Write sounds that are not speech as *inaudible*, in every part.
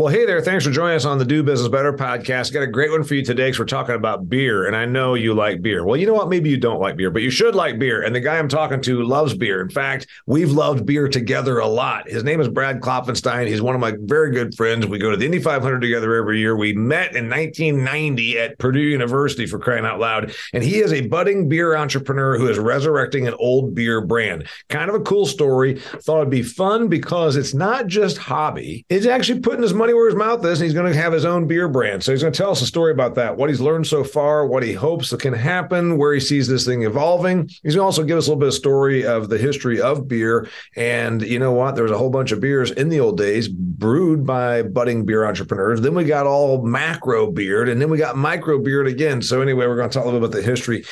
Well, hey there. Thanks for joining us on the Do Business Better podcast. Got a great one for you today because we're talking about beer. And I know you like beer. Well, you know what? Maybe you don't like beer, but you should like beer. And the guy I'm talking to loves beer. In fact, we've loved beer together a lot. His name is Brad Klopfenstein. He's one of my very good friends. We go to the Indy 500 together every year. We met in 1990 at Purdue University for crying out loud. And he is a budding beer entrepreneur who is resurrecting an old beer brand. Kind of a cool story. Thought it'd be fun because it's not just hobby, it's actually putting his money money where his mouth is, and he's going to have his own beer brand. So he's going to tell us a story about that, what he's learned so far, what he hopes can happen, where he sees this thing evolving. He's going to also give us a little bit of story of the history of beer. And you know what? There's a whole bunch of beers in the old days brewed by budding beer entrepreneurs. Then we got all macro beard, and then we got micro beard again. So anyway, we're going to talk a little bit about the history.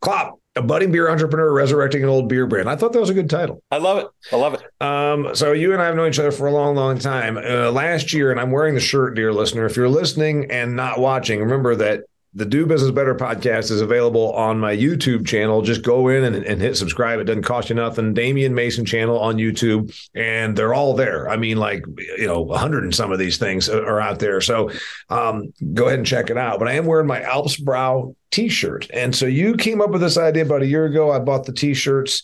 Klopp, a budding beer entrepreneur resurrecting an old beer brand. I thought that was a good title. I love it. I love it. Um, so you and I have known each other for a long, long time. Uh, last year, and I'm wearing the shirt, dear listener. If you're listening and not watching, remember that the Do Business Better podcast is available on my YouTube channel. Just go in and, and, hit subscribe. It doesn't cost you nothing. Damian Mason channel on YouTube, and they're all there. I mean, like you know, a hundred and some of these things are out there. So um, go ahead and check it out. But I am wearing my Alpsbrau T-shirt, and so you came up with this idea about a year ago. I bought the T-shirts.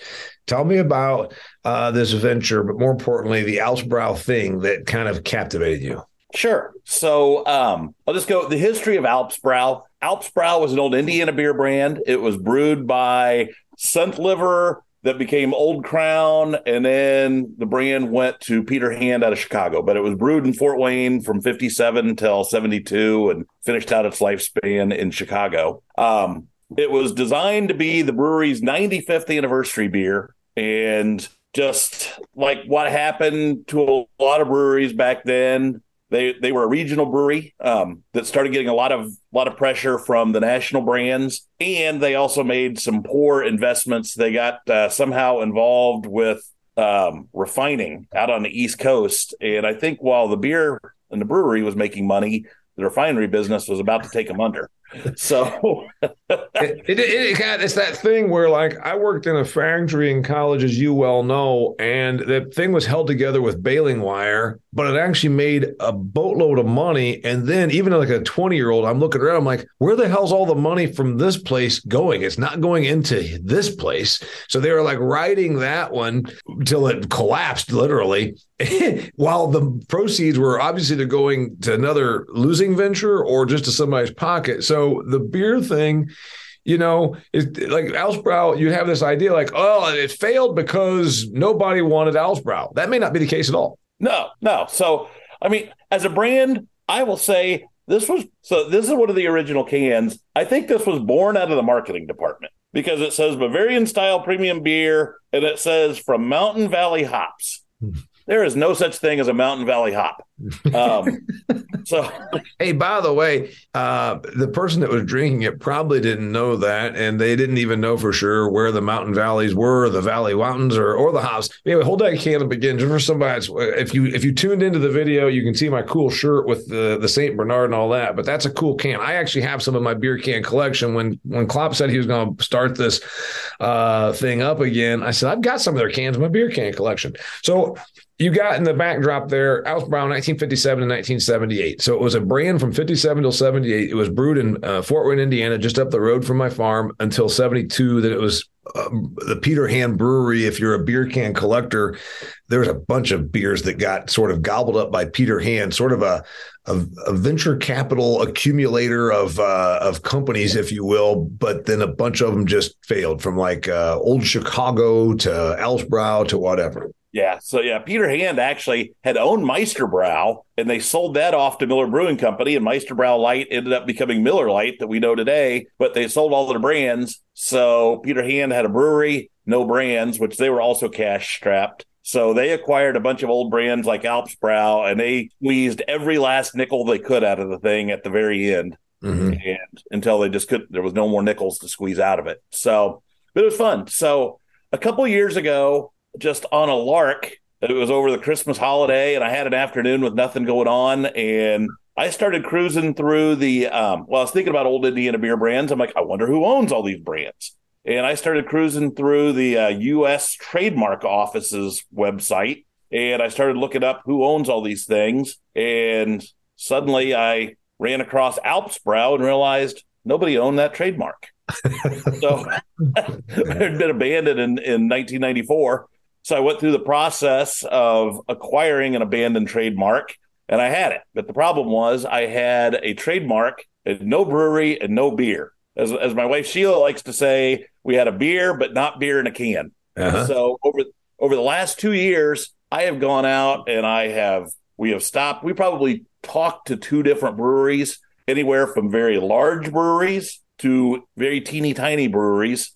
Tell me about uh, this venture, but more importantly, the Alpsbrau thing that kind of captivated you. Sure. So um, I'll just go the history of Alpsbrau. Alpsbrau was an old Indiana beer brand. It was brewed by Centlivre that became Old Crown, and then the brand went to Peter Hand out of Chicago. But it was brewed in Fort Wayne from 57 until 72 and finished out its lifespan in Chicago. Um, it was designed to be the brewery's 95th anniversary beer. And just like what happened to a lot of breweries back then, they they were a regional brewery um, that started getting a lot of lot of pressure from the national brands, and they also made some poor investments. They got uh, somehow involved with um, refining out on the East Coast, and I think while the beer and the brewery was making money, the refinery business was about to take them under. So it, it, it, it's that thing where like I worked in a factory in college, as you well know, and the thing was held together with baling wire, but it actually made a boatload of money. And then even like a 20 year old, I'm looking around, I'm like, where the hell's all the money from this place going? It's not going into this place. So they were like riding that one until it collapsed literally. *laughs* While the proceeds were obviously to going to another losing venture or just to somebody's pocket. So the beer thing, you know, it, like Alpsbrau, you have this idea like, oh, it failed because nobody wanted Alpsbrau. That may not be the case at all. No, no. So, I mean, as a brand, I will say this was so this is one of the original cans. I think this was born out of the marketing department because it says Bavarian style premium beer and it says from Mountain Valley hops. Hmm. There is no such thing as a Mountain Valley hop. Um, *laughs* so, hey, by the way, uh, the person that was drinking it probably didn't know that, and they didn't even know for sure where the mountain valleys were, the valley mountains, or or the house. Anyway, hold that can up again, just for somebody. If you if you tuned into the video, you can see my cool shirt with the the Saint Bernard and all that. But that's a cool can. I actually have some of my beer can collection. When when Klopp said he was going to start this uh, thing up again, I said I've got some of their cans in my beer can collection. So you got in the backdrop there, Alpsbrau, 1957 to 1978. So it was a brand from 57 till 78. It was brewed in uh, Fort Wayne, Indiana, just up the road from my farm until 72. That it was um, the Peter Hand Brewery. If you're a beer can collector, there's a bunch of beers that got sort of gobbled up by Peter Hand, sort of a a, a venture capital accumulator of uh, of companies, if you will. But then a bunch of them just failed, from like uh, Old Chicago to Alpsbrau to whatever. Yeah. So yeah, Peter Hand actually had owned Meisterbrau, and they sold that off to Miller Brewing Company, and Meisterbrau Light ended up becoming Miller Lite that we know today. But they sold all their brands, so Peter Hand had a brewery, no brands, which they were also cash strapped. So they acquired a bunch of old brands like Alpsbrau, and they squeezed every last nickel they could out of the thing at the very end. mm-hmm. and until they just couldn't. there was no more nickels to squeeze out of it. So, but it was fun. So, a couple years ago, just on a lark, it was over the Christmas holiday, and I had an afternoon with nothing going on, and I started cruising through the. Um, well, I was thinking about old Indiana beer brands. I'm like, I wonder who owns all these brands. And I started cruising through the uh, U.S. trademark office's website, and I started looking up who owns all these things. And suddenly, I ran across Alpsbrau and realized nobody owned that trademark. *laughs* so *laughs* *laughs* it had been abandoned in, in 1994. So I went through the process of acquiring an abandoned trademark and I had it. But the problem was I had a trademark, and no brewery and no beer. As, as my wife Sheila likes to say, we had a beer, but not beer in a can. Uh-huh. So over over the last two years, I have gone out and I have we have stopped. We probably talked to two different breweries, anywhere from very large breweries to very teeny tiny breweries.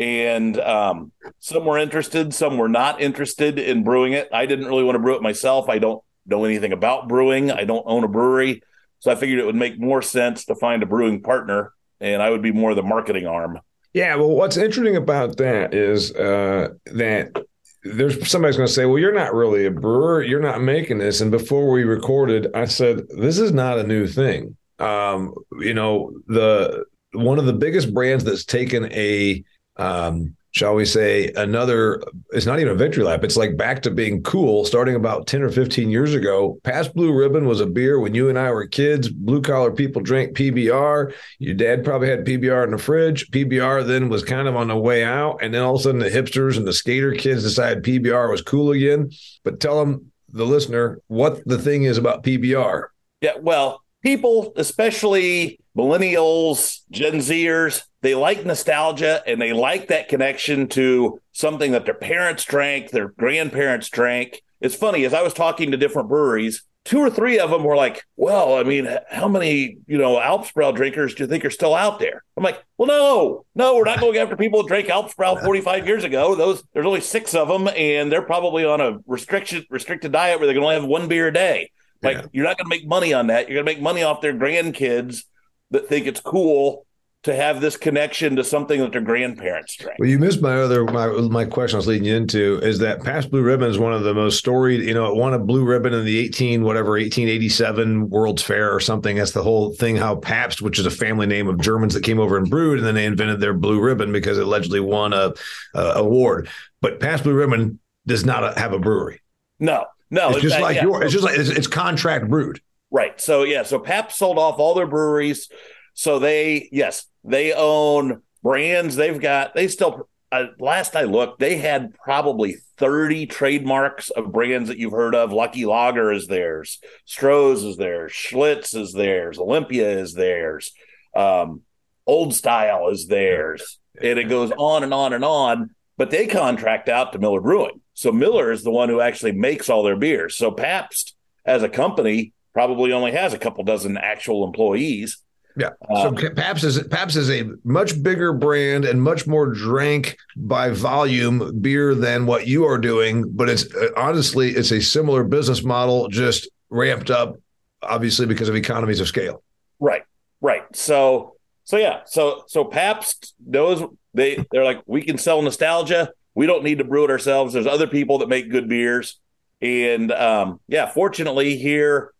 And um, some were interested, some were not interested in brewing it. I didn't really want to brew it myself. I don't know anything about brewing. I don't own a brewery. So I figured it would make more sense to find a brewing partner and I would be more the marketing arm. Yeah. Well, what's interesting about that is uh, that there's somebody's going to say, well, you're not really a brewer. You're not making this. And before we recorded, I said, this is not a new thing. Um, you know, the one of the biggest brands that's taken a um, shall we say, another, it's not even a victory lap. It's like back to being cool starting about 10 or 15 years ago. Pabst Blue Ribbon was a beer when you and I were kids. Blue collar people drank PBR. Your dad probably had PBR in the fridge. PBR then was kind of on the way out. And then all of a sudden the hipsters and the skater kids decided PBR was cool again. But tell them, the listener, what the thing is about PBR. Yeah, well, people, especially millennials, Gen Zers, they like nostalgia and they like that connection to something that their parents drank, their grandparents drank. It's funny, as I was talking to different breweries, two or three of them were like, Well, I mean, how many, you know, Alpsbrau drinkers do you think are still out there? I'm like, Well, no, no, we're not going after people who drank Alpsbrau 45 years ago. Those there's only six of them, and they're probably on a restriction restricted diet where they can only have one beer a day. Like, yeah. you're not going to make money on that. You're going to make money off their grandkids that think it's cool to have this connection to something that their grandparents drank. Well, you missed my other my my question I was leading you into is that Pabst Blue Ribbon is one of the most storied. You know, it won a blue ribbon in the eighteen whatever eighteen eighty seven World's Fair or something. That's the whole thing. How Pabst, which is a family name of Germans that came over and brewed, and then they invented their blue ribbon because it allegedly won a, a award. But Pabst Blue Ribbon does not have a brewery. No, no, it's just like yeah. your. It's just like it's, it's contract brewed. Right. So yeah. So Pabst sold off all their breweries. So they yes they own brands. They've got, they still, uh, last I looked, they had probably 30 trademarks of brands that you've heard of. Lucky Lager is theirs, Stroh's is theirs, Schlitz is theirs, Olympia is theirs, um, Old Style is theirs. And it goes on and on and on. But they contract out to Miller Brewing. So Miller is the one who actually makes all their beers. So Pabst, as a company, probably only has a couple dozen actual employees yeah. Um, so Pabst is Pabst is a much bigger brand and much more drank by volume beer than what you are doing, but it's uh, honestly it's a similar business model just ramped up obviously because of economies of scale. Right. Right. So so yeah, so so Pabst knows they they're like we can sell nostalgia. We don't need to brew it ourselves. There's other people that make good beers. And um yeah, fortunately here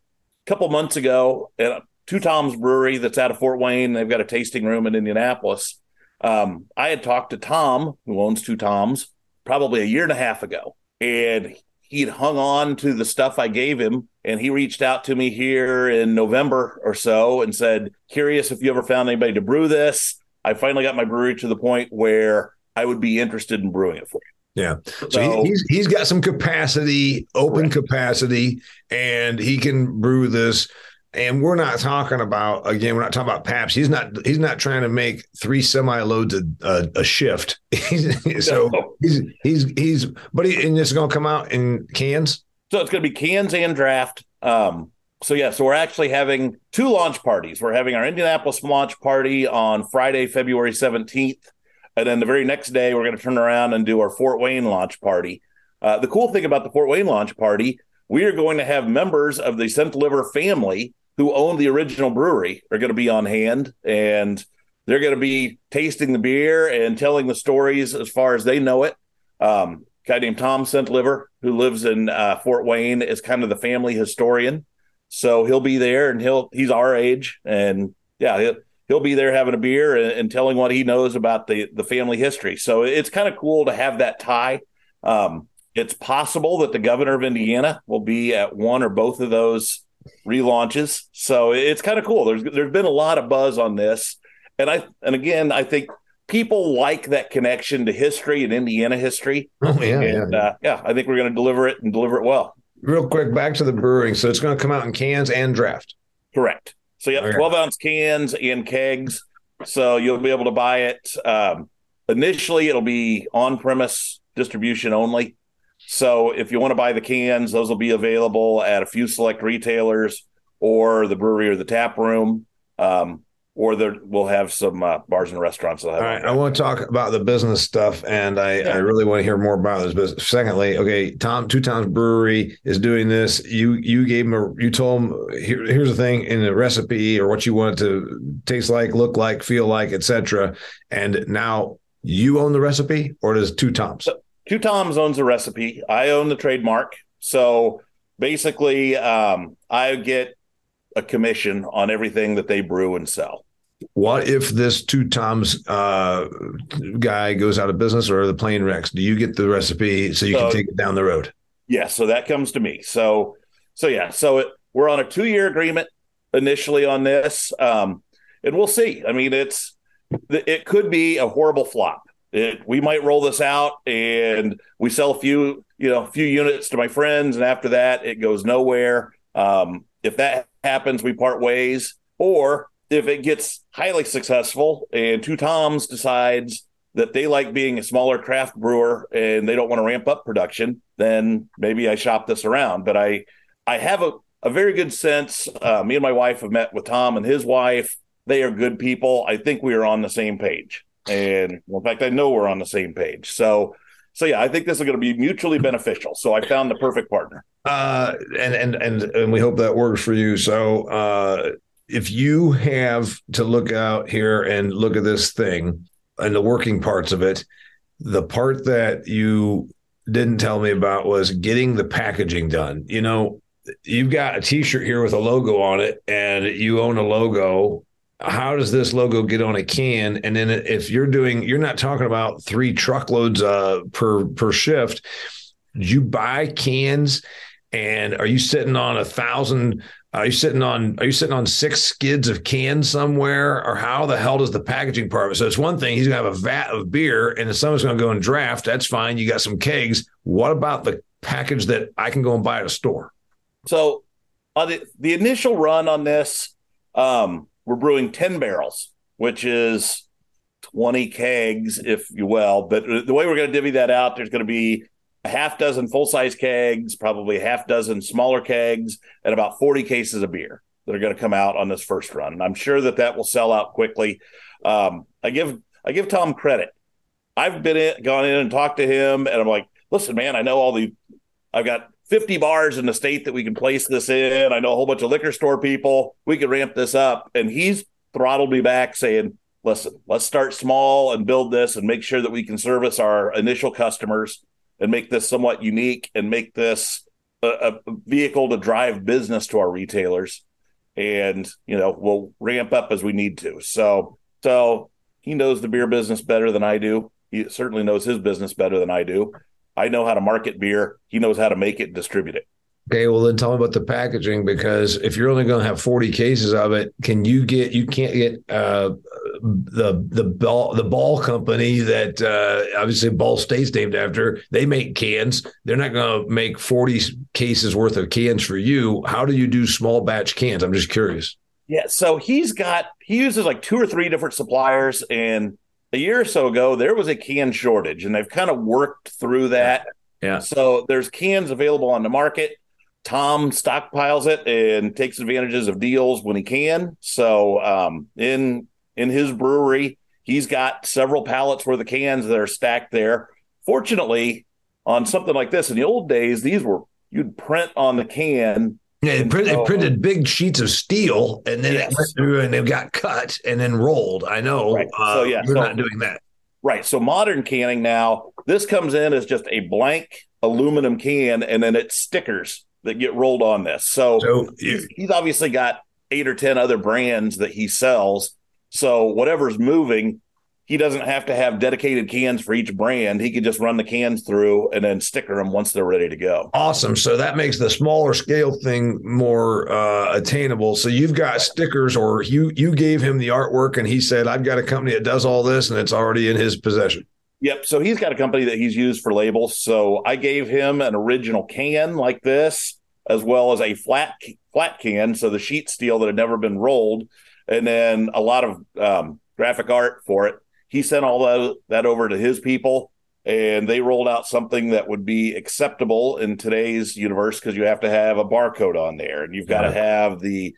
a couple months ago, and Two Tom's Brewery that's out of Fort Wayne. They've got a tasting room in Indianapolis. Um, I had talked to Tom, who owns Two Tom's, probably a year and a half ago, and he'd hung on to the stuff I gave him. And he reached out to me here in November or so and said, Curious if you ever found anybody to brew this. I finally got my brewery to the point where I would be interested in brewing it for you. Yeah. So, so he's he's got some capacity, open capacity, and he can brew this and we're not talking about again. We're not talking about Pabst. He's not. He's not trying to make three semi loads a, a, a shift. *laughs* so no. he's he's he's. But he, and it's going to come out in cans. So it's going to be cans and draft. Um, so yeah, so we're actually having two launch parties. We're having our Indianapolis launch party on Friday, February seventeenth, and then the very next day we're going to turn around and do our Fort Wayne launch party. Uh, the cool thing about the Fort Wayne launch party, we are going to have members of the Centlivre family who own the original brewery are going to be on hand and they're going to be tasting the beer and telling the stories as far as they know it. Um, guy named Tom Centlivre, who lives in uh, Fort Wayne, is kind of the family historian. So he'll be there and he'll he's our age and yeah, he'll, he'll be there having a beer and, and, telling what he knows about the the family history. So it's kind of cool to have that tie. Um, it's possible that the governor of Indiana will be at one or both of those relaunches. So it's kind of cool. There's there's been a lot of buzz on this, and I and again I think people like that connection to history and Indiana history. Oh yeah, and, yeah. Uh, yeah. I think we're going to deliver it and deliver it well. Real quick, back to the brewing. So it's going to come out in cans and draft. Correct. So have okay. 12 ounce cans and kegs. So you'll be able to buy it. Um, initially, it'll be on premise distribution only. So if you want to buy the cans, those will be available at a few select retailers or the brewery or the tap room. Um, or there we'll have some uh, bars and restaurants. All right, I want to talk about the business stuff, and I, yeah. I really want to hear more about this business. Secondly, okay, Tom Two Toms Brewery is doing this. You you gave him a you told him here, here's the thing in the recipe or what you want it to taste like, look like, feel like, etc. And now you own the recipe, or does Two Toms? Two Toms owns the recipe. I own the trademark. So basically, um, I get a commission on everything that they brew and sell what if this two toms uh, guy goes out of business or the plane wrecks? Do you get the recipe so you so, can take it down the road? Yeah, so that comes to me. So, so yeah, so it, we're on a two year agreement initially on this, um, and we'll see. I mean, it's it could be a horrible flop. It, we might roll this out and we sell a few, you know, a few units to my friends, and after that, it goes nowhere. Um, if that happens, we part ways, or if it gets highly successful and Two Toms decides that they like being a smaller craft brewer and they don't want to ramp up production, then maybe I shop this around. But I I have a, a very good sense. Uh, me and my wife have met with Tom and his wife. They are good people. I think we are on the same page. And in fact, I know we're on the same page. So so yeah, I think this is going to be mutually beneficial. So I found the perfect partner. Uh, and and and and we hope that works for you. So uh, if you have to look out here and look at this thing and the working parts of it, the part that you didn't tell me about was getting the packaging done. You know, you've got a t-shirt here with a logo on it and you own a logo. How does this logo get on a can? And then if you're doing you're not talking about three truckloads uh, per per shift. You buy cans and are you sitting on a thousand are you sitting on are you sitting on six skids of cans somewhere? Or how the hell does the packaging part of it so it's one thing he's gonna have a vat of beer and if someone's gonna go and draft that's fine you got some kegs. What about the package that i can go and buy at a store? So on the, the initial run on this um, we're brewing 10 barrels which is 20 kegs if you will. But the way we're going to divvy that out there's going to be a half dozen full size kegs, probably a half dozen smaller kegs, and about 40 cases of beer that are going to come out on this first run. I'm sure that that will sell out quickly. Um, I give I give Tom credit. I've been in, gone in and talked to him, and I'm like, listen, man, I know all the, I've got 50 bars in the state that we can place this in. I know a whole bunch of liquor store people. We could ramp this up, and he's throttled me back, saying, listen, let's start small and build this and make sure that we can service our initial customers and make this somewhat unique and make this a, a vehicle to drive business to our retailers. And, you know, we'll ramp up as we need to. So, so he knows the beer business better than I do. He certainly knows his business better than I do. I know how to market beer. He knows how to make it and distribute it. Okay, well then tell me about the packaging because if you're only going to have 40 cases of it, can you get you can't get uh, the the ball the ball company that uh, obviously Ball State's named after. They make cans. They're not going to make 40 cases worth of cans for you. How do you do small batch cans? I'm just curious. Yeah, so he's got he uses like two or three different suppliers and a year or so ago there was a can shortage and they've kind of worked through that. Yeah. So there's cans available on the market Tom stockpiles it and takes advantages of deals when he can. So um, in in his brewery, he's got several pallets worth of cans that are stacked there. Fortunately, on something like this, in the old days, these were you'd print on the can Yeah, it, printed, so, it printed big sheets of steel, and then yes. it went through and it got cut and then rolled. I know. Right. Uh, so yeah, you're so, not doing that. Right. So modern canning now, this comes in as just a blank aluminum can, and then it's stickers that get rolled on this. So, so he's, he's obviously got eight or ten other brands that he sells. So whatever's moving, he doesn't have to have dedicated cans for each brand. He could just run the cans through and then sticker them once they're ready to go. Awesome. So that makes the smaller scale thing more uh, attainable. So you've got stickers, or you you gave him the artwork, and he said, "I've got a company that does all this, and it's already in his possession." Yep. So he's got a company that he's used for labels. So I gave him an original can like this, as well as a flat flat can, so the sheet steel that had never been rolled, and then a lot of um, graphic art for it. He sent all that, that over to his people and they rolled out something that would be acceptable in today's universe because you have to have a barcode on there and you've got to have the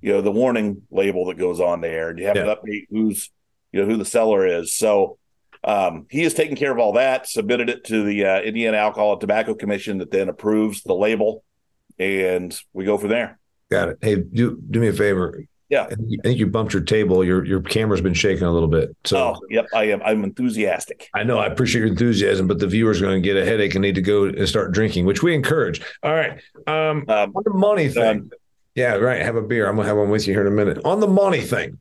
you know the warning label that goes on there and you have yeah. to update who's you know who the seller is. So um, he has taken care of all that submitted it to the uh, indiana alcohol and tobacco commission that then approves the label and we go from there. Got it. Hey do do me a favor yeah, I think you bumped your table. Your your camera's been shaking a little bit. So, oh, yep, I am. I'm enthusiastic. I know. I appreciate your enthusiasm, but the viewer's going to get a headache and need to go and start drinking, which we encourage. All right. Um, um on the money thing. Um, yeah, right. Have a beer. I'm gonna have one with you here in a minute. On the money thing.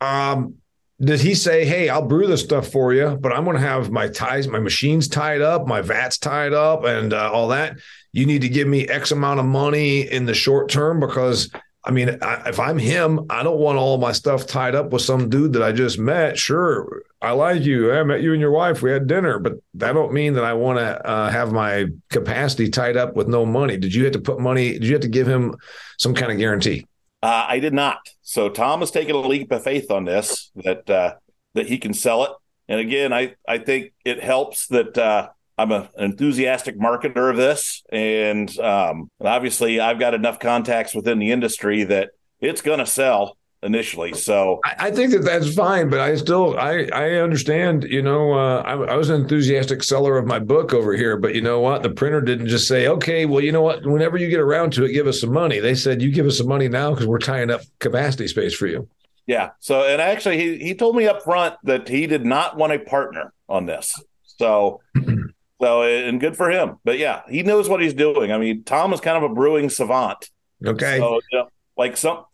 Um, did he say, "Hey, I'll brew this stuff for you, but I'm going to have my ties, my machines tied up, my vats tied up, and uh, all that. You need to give me X amount of money in the short term because I mean, I, if I'm him, I don't want all my stuff tied up with some dude that I just met. Sure, I like you. I met you and your wife. We had dinner, but that don't mean that I want to uh, have my capacity tied up with no money. Did you have to put money? Did you have to give him some kind of guarantee? Uh, I did not. So Tom has taken a leap of faith on this that uh, that he can sell it. And again, I I think it helps that uh, I'm a, an enthusiastic marketer of this, and um, obviously, I've got enough contacts within the industry that it's going to sell initially. So I, I, think that that's fine, but I still I I understand. You know, uh, I, I, was an enthusiastic seller of my book over here, but you know what? The printer didn't just say, "Okay, well, you know what? Whenever you get around to it, give us some money." They said, "You give us some money now because we're tying up capacity space for you." Yeah. So, and actually, he he told me up front that he did not want a partner on this. So. *laughs* So, and good for him. But yeah, he knows what he's doing. I mean, Tom is kind of a brewing savant. Okay. So, you know, like some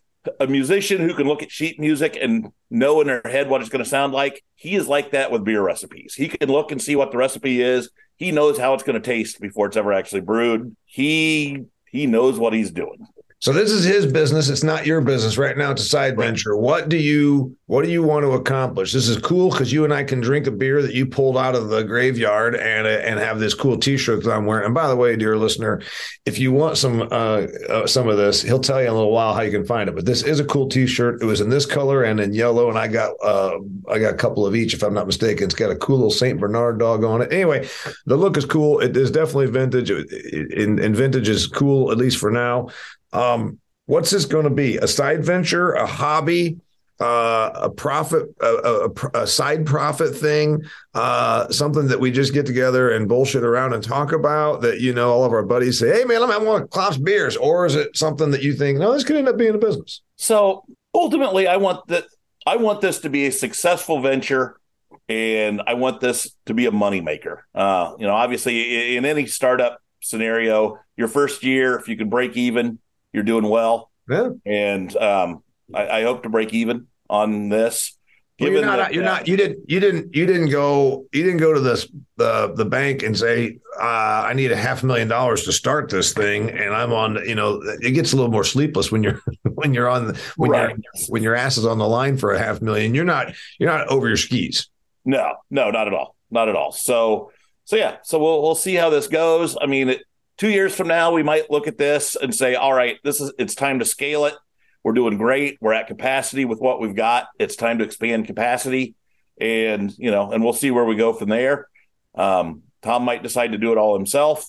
a musician who can look at sheet music and know in their head what it's going to sound like. He is like that with beer recipes. He can look and see what the recipe is. He knows how it's going to taste before it's ever actually brewed. He he knows what he's doing. So this is his business. It's not your business right now. It's a side venture. What do you what do you want to accomplish? This is cool because you and I can drink a beer that you pulled out of the graveyard and and have this cool T-shirt that I'm wearing. And by the way, dear listener, if you want some uh, uh, some of this, he'll tell you in a little while how you can find it. But this is a cool T-shirt. It was in this color and in yellow, and I got uh, I got a couple of each if I'm not mistaken. It's got a cool little Saint Bernard dog on it. Anyway, the look is cool. It is definitely vintage. And vintage is cool at least for now. Um, what's this going to be? A side venture, a hobby, uh, a profit, a, a, a, side profit thing, uh, something that we just get together and bullshit around and talk about that, you know, all of our buddies say, Hey man, one of Klopp's beers. Or is it something that you think, no, this could end up being a business? So ultimately I want that. I want this to be a successful venture and I want this to be a moneymaker. Uh, you know, obviously in any startup scenario, your first year, if you can break even, you're doing well. Yeah. And um, I, I, hope to break even on this. Well, you're not. That, you're not. You didn't. You didn't. You didn't go. You didn't go to this the the bank and say, uh, "I need a half million dollars to start this thing," and I'm on. You know, it gets a little more sleepless when you're *laughs* when you're on when right. you're, when your ass is on the line for a half million. You're not. You're not over your skis. No, no, not at all. Not at all. So, so yeah. So we'll we'll see how this goes. I mean, it, two years from now, we might look at this and say, all right, this is it's time to scale it. We're doing great. We're at capacity with what we've got. It's time to expand capacity. And, you know, and we'll see where we go from there. Um, Tom might decide to do it all himself.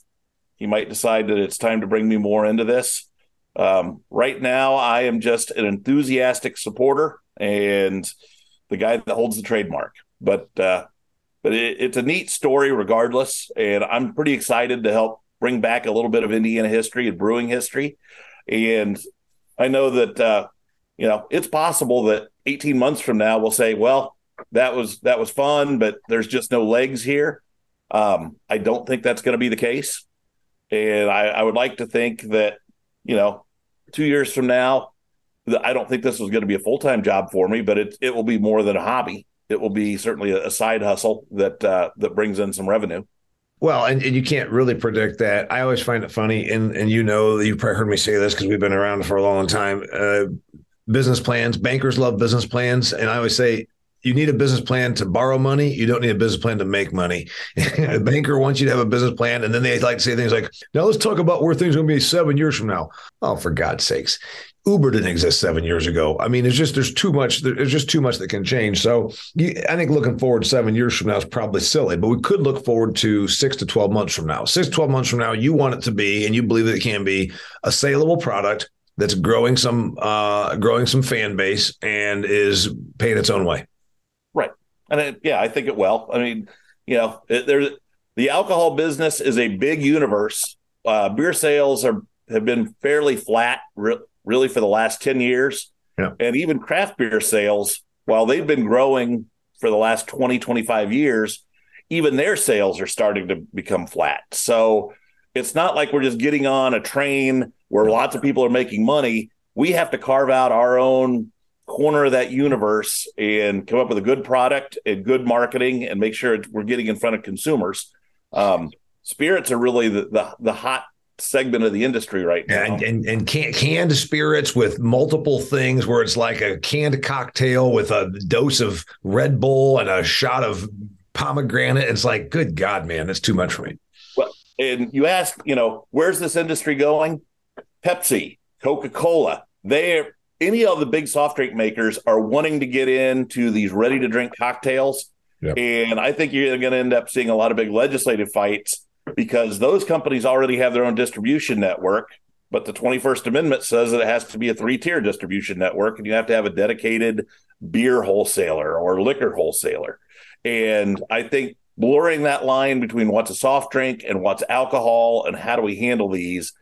He might decide that it's time to bring me more into this. Um, right now, I am just an enthusiastic supporter and the guy that holds the trademark. But uh, but it, it's a neat story, regardless. And I'm pretty excited to help bring back a little bit of Indiana history and brewing history. And I know that uh, you know it's possible that 18 months from now we'll say, well, that was that was fun, but there's just no legs here. Um, I don't think that's going to be the case, and I, I would like to think that you know two years from now, I don't think this was going to be a full time job for me, but it it will be more than a hobby. It will be certainly a, a side hustle that uh, that brings in some revenue. Well, and, and you can't really predict that. I always find it funny, and and you know you've probably heard me say this because we've been around for a long time. Uh, business plans, bankers love business plans, and I always say you need a business plan to borrow money. You don't need a business plan to make money. *laughs* a banker wants you to have a business plan, and then they like to say things like, "Now let's talk about where things are going to be seven years from now." Oh, for God's sakes! Uber didn't exist seven years ago. I mean, it's just there's too much. There's just too much that can change. So you, I think looking forward seven years from now is probably silly, but we could look forward to six to twelve months from now. Six to twelve months from now, you want it to be, and you believe that it can be a saleable product that's growing some uh, growing some fan base and is paying its own way. Right. And it, yeah, I think it will. I mean, you know, it, there's the alcohol business is a big universe. Uh, beer sales are have been fairly flat, re- really, for the last ten years. Yeah. And even craft beer sales, while they've been growing for the last 20, 25 years, even their sales are starting to become flat. So it's not like we're just getting on a train where lots of people are making money. We have to carve out our own corner of that universe and come up with a good product and good marketing and make sure we're getting in front of consumers. Um, spirits are really the, the, the hot segment of the industry right now. And, and, and can, canned spirits with multiple things where it's like a canned cocktail with a dose of Red Bull and a shot of pomegranate. It's like, good God, man, that's too much for me. Well, and you ask, you know, where's this industry going? Pepsi, Coca Cola, they're any of the big soft drink makers are wanting to get into these ready to drink cocktails. Yep. And I think you're going to end up seeing a lot of big legislative fights because those companies already have their own distribution network. But the 21st Amendment says that it has to be a three tier distribution network and you have to have a dedicated beer wholesaler or liquor wholesaler. And I think blurring that line between what's a soft drink and what's alcohol and how do we handle these,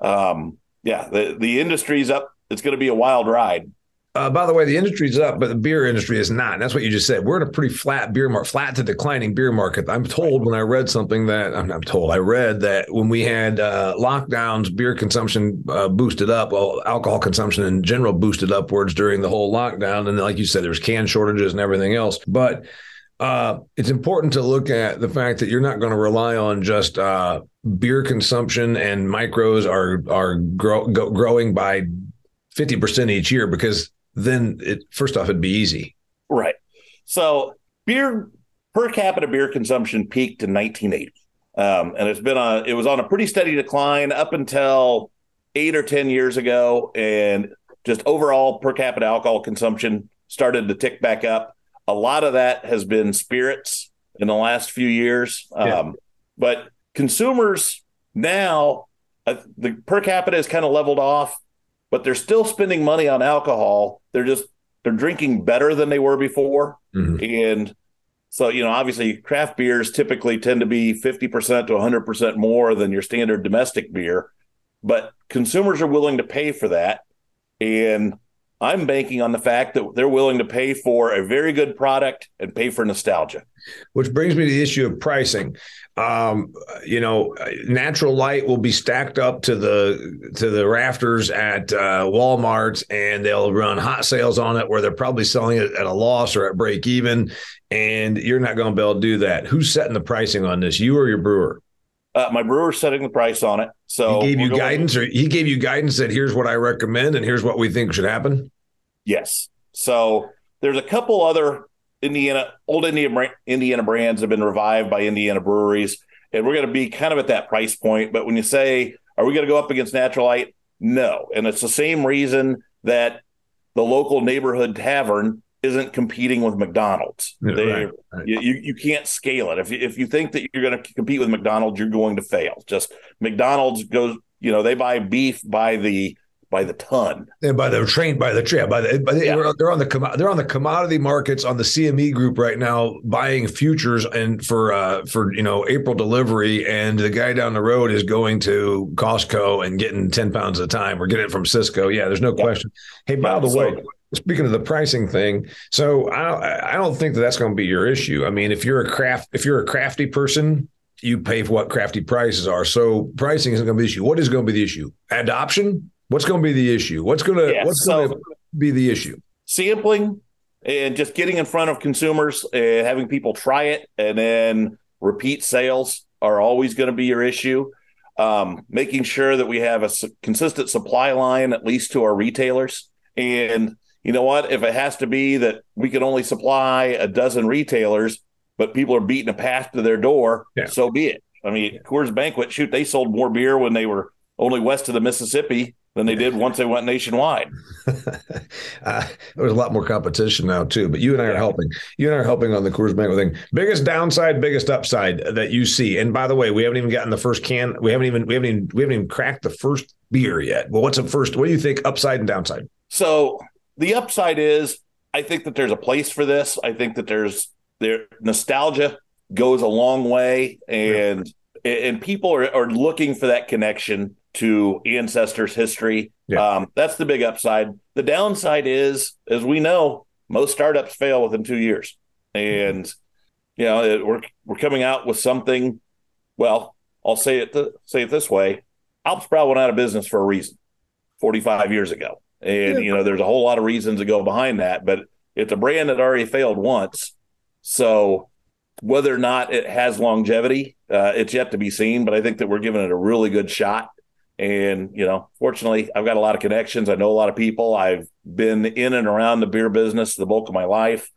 um, yeah, the, the industry's up it's going to be a wild ride. Uh, by the way, the industry's up, but the beer industry is not. And that's what you just said. We're in a pretty flat beer market, flat to declining beer market. I'm told when I read something that I'm, I'm told I read that when we had uh, lockdowns, beer consumption uh, boosted up. Well, alcohol consumption in general boosted upwards during the whole lockdown. And like you said, there's can shortages and everything else. But uh, it's important to look at the fact that you're not going to rely on just uh, beer consumption and micros are are grow, go, growing by 50% each year because then it first off it'd be easy. Right. So beer per capita beer consumption peaked in 1980. Um, and it's been on it was on a pretty steady decline up until 8 or 10 years ago and just overall per capita alcohol consumption started to tick back up. A lot of that has been spirits in the last few years. Yeah. Um, but consumers now uh, the per capita has kind of leveled off but they're still spending money on alcohol. They're just they're drinking better than they were before. Mm-hmm. And so, you know, obviously craft beers typically tend to be 50% to 100% more than your standard domestic beer, but consumers are willing to pay for that. And I'm banking on the fact that they're willing to pay for a very good product and pay for nostalgia. Which brings me to the issue of pricing um, you know, natural light will be stacked up to the to the rafters at uh, Walmart, and they'll run hot sales on it where they're probably selling it at a loss or at break even, and you're not going to be able to do that. Who's setting the pricing on this? You or your brewer? Uh, my brewer's setting the price on it. So he gave you guidance, or he gave you guidance that here's what I recommend, and here's what we think should happen. Yes. So there's a couple other Indiana, old Indiana, Indiana brands have been revived by Indiana breweries, and we're going to be kind of at that price point. But when you say, are we going to go up against Natural Light? No, and it's the same reason that the local neighborhood tavern isn't competing with McDonald's. Yeah, they, right, right. You, you can't scale it. If you, if you think that you're going to compete with McDonald's, you're going to fail. Just McDonald's goes, you know, they buy beef by the by the ton. And by the train, by the yeah, by the, by the yeah. they're on the they're on the commodity markets on the CME group right now, buying futures and for uh for you know April delivery, and the guy down the road is going to Costco and getting ten pounds at a time, or getting it from Sysco. Yeah, there's no yeah. question. Hey, by yeah, the so, way. Speaking of the pricing thing, so I I don't think that that's going to be your issue. I mean, if you're a craft if you're a crafty person, you pay for what crafty prices are. So pricing isn't going to be the issue. What is going to be the issue? Adoption What's going to be the issue? What's going to yeah, what's so going to be the issue? Sampling and just getting in front of consumers and having people try it and then repeat sales are always going to be your issue. Um, making sure that we have a consistent supply line, at least to our retailers. And you know what? If it has to be that we can only supply a dozen retailers, but people are beating a path to their door, yeah. so be it. I mean, Coors Banquet, shoot, they sold more beer when they were only west of the Mississippi than they did once they went nationwide. *laughs* uh, there's a lot more competition now too, but you and I are helping. You and I are helping on the Coors Banquet thing. Biggest downside, biggest upside that you see. And by the way, we haven't even gotten the first can. We haven't even we haven't even we haven't even cracked the first beer yet. Well, what's the first? What do you think? Upside and downside. So the upside is, I think that there's a place for this. I think that there's there nostalgia goes a long way, and yeah. and people are, are looking for that connection to ancestors' history. Yeah. Um, that's the big upside. The downside is, as we know, most startups fail within two years, and you know it, we're we're coming out with something. Well, I'll say it th- say it this way: Alpsbrau went out of business for a reason, forty five years ago, and yeah. you know there's a whole lot of reasons to go behind that, but it's a brand that already failed once, so whether or not it has longevity, uh, it's yet to be seen. But I think that we're giving it a really good shot. And, you know, fortunately, I've got a lot of connections. I know a lot of people. I've been in and around the beer business the bulk of my life.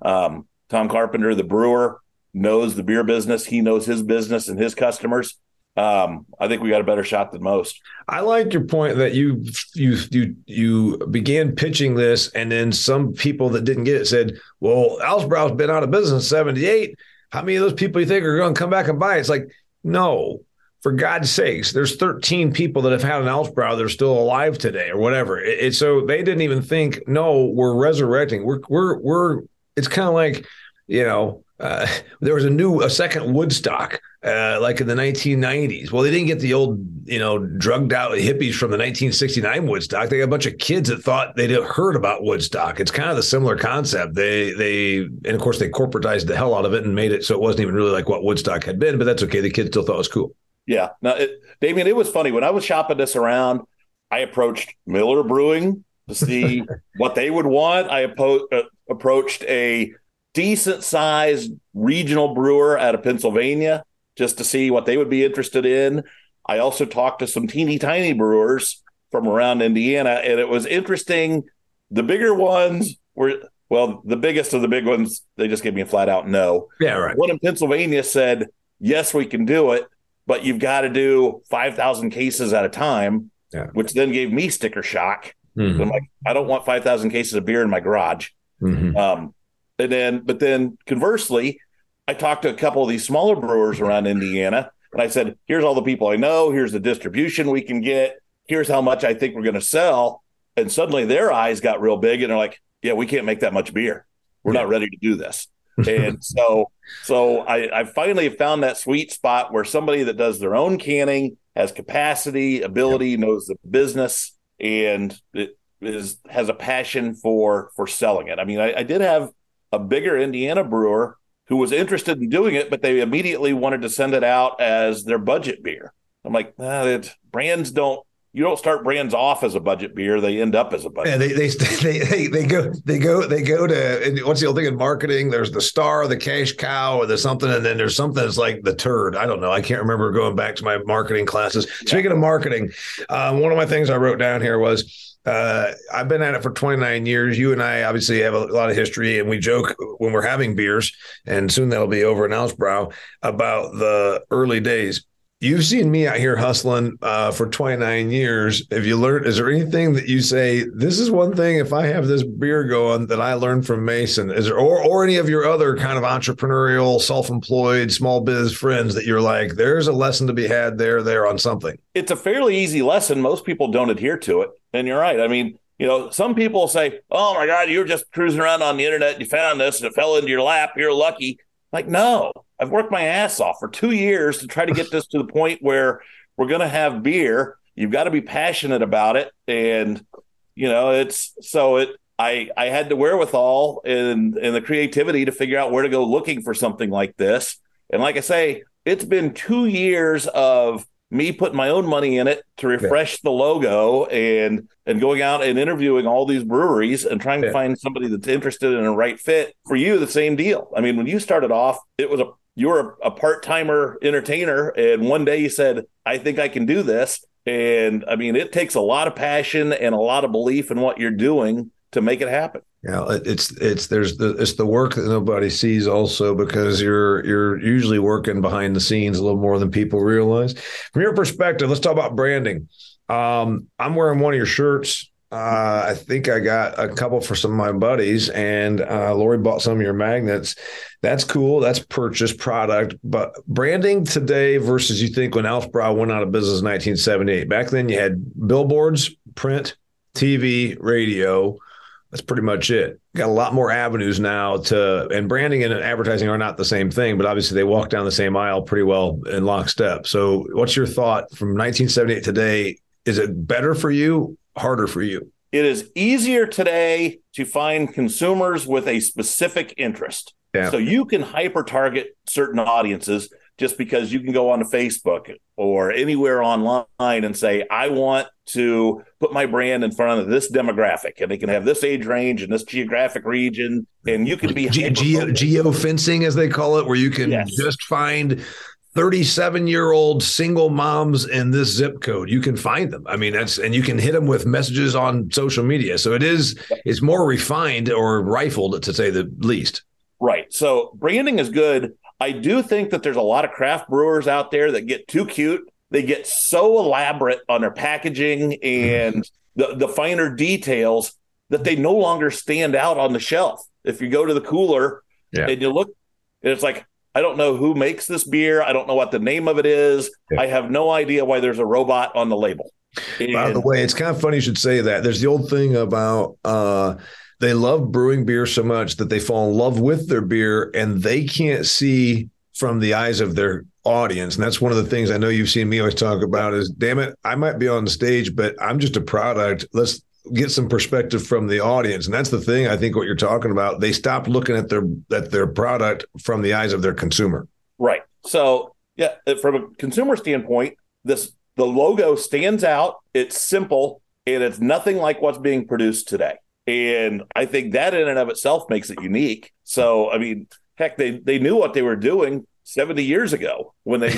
Um, Tom Carpenter, the brewer, knows the beer business. He knows his business and his customers. Um, I think we got a better shot than most. I like your point that you you you you began pitching this, and then some people that didn't get it said, "Well, Alpsbrau's been out of business '78. How many of those people you think are going to come back and buy?" It's like, no, for God's sakes, there's 13 people that have had an Alpsbrau that are still alive today or whatever. It, so they didn't even think, no, we're resurrecting. We're, we're, we're, it's kind of like, you know, uh, *laughs* there was a new, a second Woodstock, uh, like in the 1990s. Well, they didn't get the old, you know, drugged out hippies from the 1969 Woodstock. They got a bunch of kids that thought they'd heard about Woodstock. It's kind of the similar concept. They, they, and of course, they corporatized the hell out of it and made it so it wasn't even really like what Woodstock had been, but that's okay. The kids still thought it was cool. Yeah. Now, it, Damian, it was funny when I was shopping this around. I approached Miller Brewing to see *laughs* what they would want. I appo- uh, approached a decent sized regional brewer out of Pennsylvania just to see what they would be interested in. I also talked to some teeny tiny brewers from around Indiana, and it was interesting. The bigger ones were well, the biggest of the big ones, they just gave me a flat out no. Yeah, right. One in Pennsylvania said, Yes, we can do it but you've got to do 5,000 cases at a time, yeah. which then gave me sticker shock. Mm-hmm. I'm like, I don't want 5,000 cases of beer in my garage. Mm-hmm. Um, and then, but then conversely, I talked to a couple of these smaller brewers around Indiana and I said, here's all the people I know. Here's the distribution we can get. Here's how much I think we're going to sell. And suddenly their eyes got real big and they're like, yeah, we can't make that much beer. We're yeah. not ready to do this *laughs* and so so I, I finally found that sweet spot where somebody that does their own canning has capacity, ability, yep. knows the business, and it is has a passion for for selling it. I mean, I, I did have a bigger Indiana brewer who was interested in doing it, but they immediately wanted to send it out as their budget beer. I'm like, nah, brands don't you don't start brands off as a budget beer; they end up as a budget. Yeah, they they *laughs* they they, they go they go they go to what's the old thing in marketing? There's the star, the cash cow, or there's something, and then there's something that's like the turd. I don't know. I can't remember going back to my marketing classes. Yeah. Speaking of marketing, um, one of my things I wrote down here was. Uh, I've been at it for 29 years. You and I obviously have a lot of history, and we joke when we're having beers, and soon that'll be over in Alpsbrau about the early days you've seen me out here hustling uh, for 29 years. Have you learned? Is there anything that you say? This is one thing. If I have this beer going that I learned from Mason, is there or or any of your other kind of entrepreneurial, self-employed, small biz friends that you're like, there's a lesson to be had there, there on something. It's a fairly easy lesson. Most people don't adhere to it, and you're right. I mean. You know, some people say, "Oh my God, you were just cruising around on the internet and you found this and it fell into your lap. You're lucky." Like, no, I've worked my ass off for two years to try to get this to the point where we're going to have beer. You've got to be passionate about it, and you know it's so it. I I had the wherewithal and and the creativity to figure out where to go looking for something like this. And like I say, it's been two years of me putting my own money in it to refresh yeah. the logo and and going out and interviewing all these breweries and trying yeah. to find somebody that's interested in a right fit for you the same deal i mean when you started off it was a you were a part-timer entertainer and one day you said i think i can do this. And i mean it takes a lot of passion and a lot of belief in what you're doing to make it happen. Yeah it's it's there's the it's the work that nobody sees also because you're you're usually working behind the scenes a little more than people realize. From your perspective let's talk about branding. Um, i'm wearing one of your shirts uh, I think I got a couple for some of my buddies, and uh, Lori bought some of your magnets. That's cool. That's purchase product. But branding today versus you think when Alpsbrau went out of business in 1978. Back then, you had billboards, print, TV, radio. That's pretty much it. Got a lot more avenues now to, and branding and advertising are not the same thing, but obviously they walk down the same aisle pretty well in lockstep. So, what's your thought from 1978 today? Is it better for you harder for you? It is easier today to find consumers with a specific interest. Yeah. So you can hyper target certain audiences just because you can go onto Facebook or anywhere online and say, I want to put my brand in front of this demographic and they can have this age range and this geographic region. And you can be Ge- geo, geo fencing, as they call it, where you can yes. just find 37 year old single moms in this zip code. You can find them. I mean that's and you can hit them with messages on social media. So it is it's more refined or rifled to say the least. Right. So branding is good. I do think that there's a lot of craft brewers out there that get too cute. They get so elaborate on their packaging and the, the finer details that they no longer stand out on the shelf. If you go to the cooler yeah. and you look it's like I don't know who makes this beer. I don't know what the name of it is. Yeah. I have no idea why there's a robot on the label. And- By the way, it's kind of funny you should say that. There's the old thing about uh, they love brewing beer so much that they fall in love with their beer and they can't see from the eyes of their audience. And that's one of the things I know you've seen me always talk about is damn it, I might be on the stage, but I'm just a product. Let's get some perspective from the audience. And that's the thing i think what you're talking about. They stopped looking at their at their product from the eyes of their consumer. Right. So yeah from a consumer standpoint this the logo stands out. It's simple and it's nothing like what's being produced today. And i think that in and of itself makes it unique. So i mean heck they they knew what they were doing 70 years ago when they,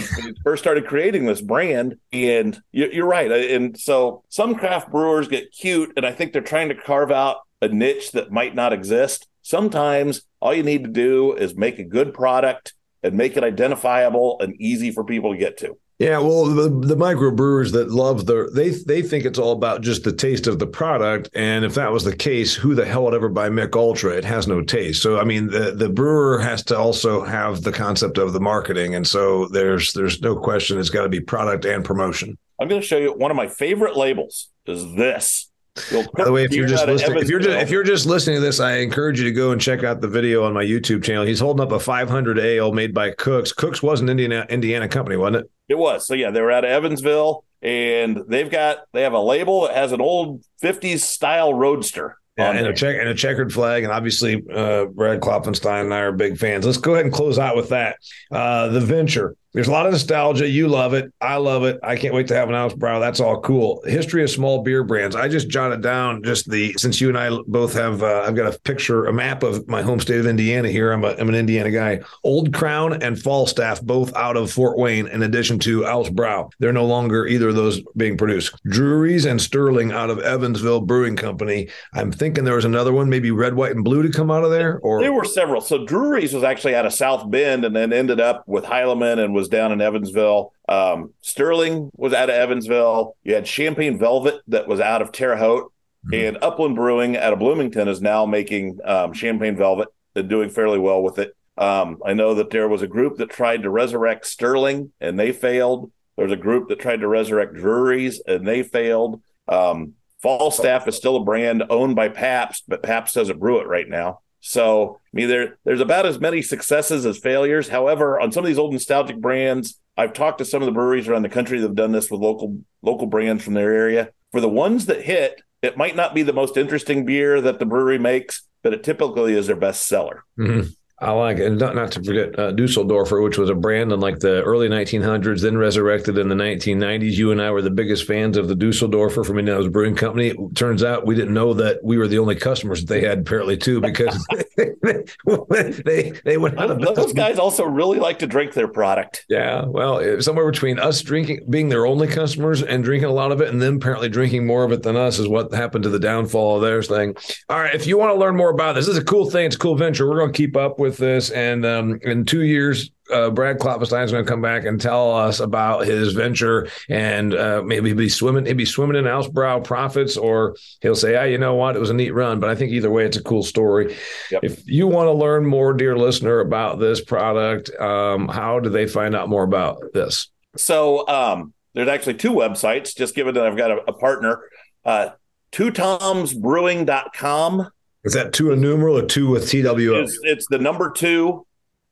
first started creating this brand. And you're right. And so some craft brewers get cute, and I think they're trying to carve out a niche that might not exist. Sometimes all you need to do is make a good product and make it identifiable and easy for people to get to. Yeah, well, the, the microbrewers that love the they they think it's all about just the taste of the product, and if that was the case, who the hell would ever buy Mich Ultra? It has no taste. So, I mean, the the brewer has to also have the concept of the marketing, and so there's there's no question it's got to be product and promotion. I'm going to show you one of my favorite labels is this. By the way, if you're just listening, if you're just if you're just listening to this, I encourage you to go and check out the video on my YouTube channel. He's holding up a 500 ale made by Cook's. Cook's was an Indiana Indiana company, wasn't it? It was. So yeah, they were out of Evansville, and they've got they have a label that has an old 50s style roadster. Yeah, and a check and a checkered flag, and obviously uh, Brad Klopfenstein and I are big fans. Let's go ahead and close out with that. Uh, the venture. There's a lot of nostalgia. You love it. I love it. I can't wait to have an Alpsbrau. That's all cool. History of small beer brands. I just jotted down just the since you and I both have. Uh, I've got a picture, a map of my home state of Indiana here. I'm a, I'm an Indiana guy. Old Crown and Falstaff both out of Fort Wayne. In addition to Alpsbrau, they're no longer either of those being produced. Drewrys and Sterling out of Evansville Brewing Company. I'm thinking there was another one, maybe Red, White, and Blue to come out of there. Or there were several. So Drewrys was actually out of South Bend, and then ended up with Heileman and was was down in Evansville. Um, Sterling was out of Evansville. You had Champagne Velvet that was out of Terre Haute. Mm-hmm. And Upland Brewing out of Bloomington is now making um, Champagne Velvet and doing fairly well with it. Um, I know that there was a group that tried to resurrect Sterling and they failed. There's a group that tried to resurrect Drewrys and they failed. Um, Falstaff is still a brand owned by Pabst, but Pabst doesn't brew it right now. So, I mean, there, there's about as many successes as failures. However, on some of these old nostalgic brands, I've talked to some of the breweries around the country that have done this with local local brands from their area. For the ones that hit, it might not be the most interesting beer that the brewery makes, but it typically is their best seller. Mm-hmm. I like it. And not, not to forget uh, Dusseldorfer, which was a brand in like the early 1900s, then resurrected in the 1990s. You and I were the biggest fans of the Dusseldorfer from Indianapolis Brewing Company. It turns out we didn't know that we were the only customers that they had apparently too, because *laughs* they they went out of business. Those guys also really like to drink their product. Yeah, well, somewhere between us drinking, being their only customers, and drinking a lot of it, and then apparently drinking more of it than us is what happened to the downfall of their thing. All right, if you want to learn more about this, this is a cool thing. It's a cool venture. We're going to keep up with with this. And um, in two years, uh, Brad Klopfenstein is going to come back and tell us about his venture, and uh, maybe he'll be swimming. He'll be swimming in Alpsbrau profits, or he'll say, "Ah, you know what? It was a neat run." But I think either way, it's a cool story. Yep. If you want to learn more, dear listener, about this product, um, how do they find out more about this? So um, there's actually two websites. Just given that I've got a, a partner, uh, twotomsbrewing.com is that two a numeral or two with TWO? It's, it's the number two,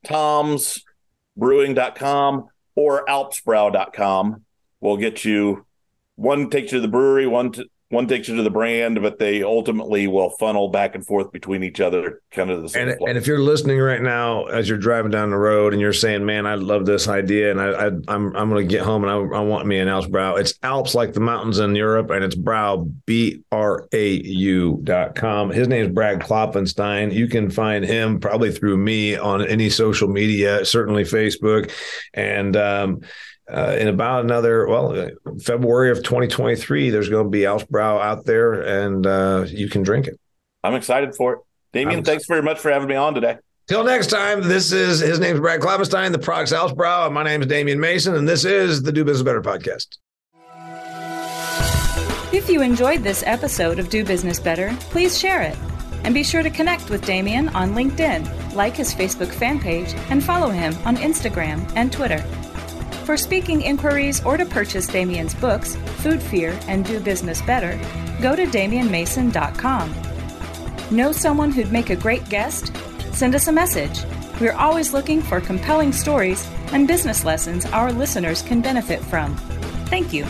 Tom's brewing.com or alpsbrau.com will get you one takes you to the brewery, one to, one takes you to the brand, but they ultimately will funnel back and forth between each other, kind of the same. And, and, if you're listening right now as you're driving down the road and you're saying, "Man, I love this idea," and I, I am I'm, I'm going to get home and I, I want me an Alpsbrau. It's Alps like the mountains in Europe, and it's Brau B R A U dot com. His name is Brad Klopfenstein. You can find him probably through me on any social media, certainly Facebook, and. um uh, in about another well February of 2023, there's going to be Alpsbrau out there, and uh, you can drink it. I'm excited for it. Damian, I'm thanks very much for having me on today. Till next time, this is his name's Brad Klopfenstein, the Products and My name is Damian Mason, and this is the Do Business Better podcast. If you enjoyed this episode of Do Business Better, please share it. And be sure to connect with Damian on LinkedIn, like his Facebook fan page, and follow him on Instagram and Twitter. For speaking inquiries or to purchase Damian's books, Food Fear and Do Business Better, go to damianmason.com. Know someone who'd make a great guest? Send us a message. We're always looking for compelling stories and business lessons our listeners can benefit from. Thank you.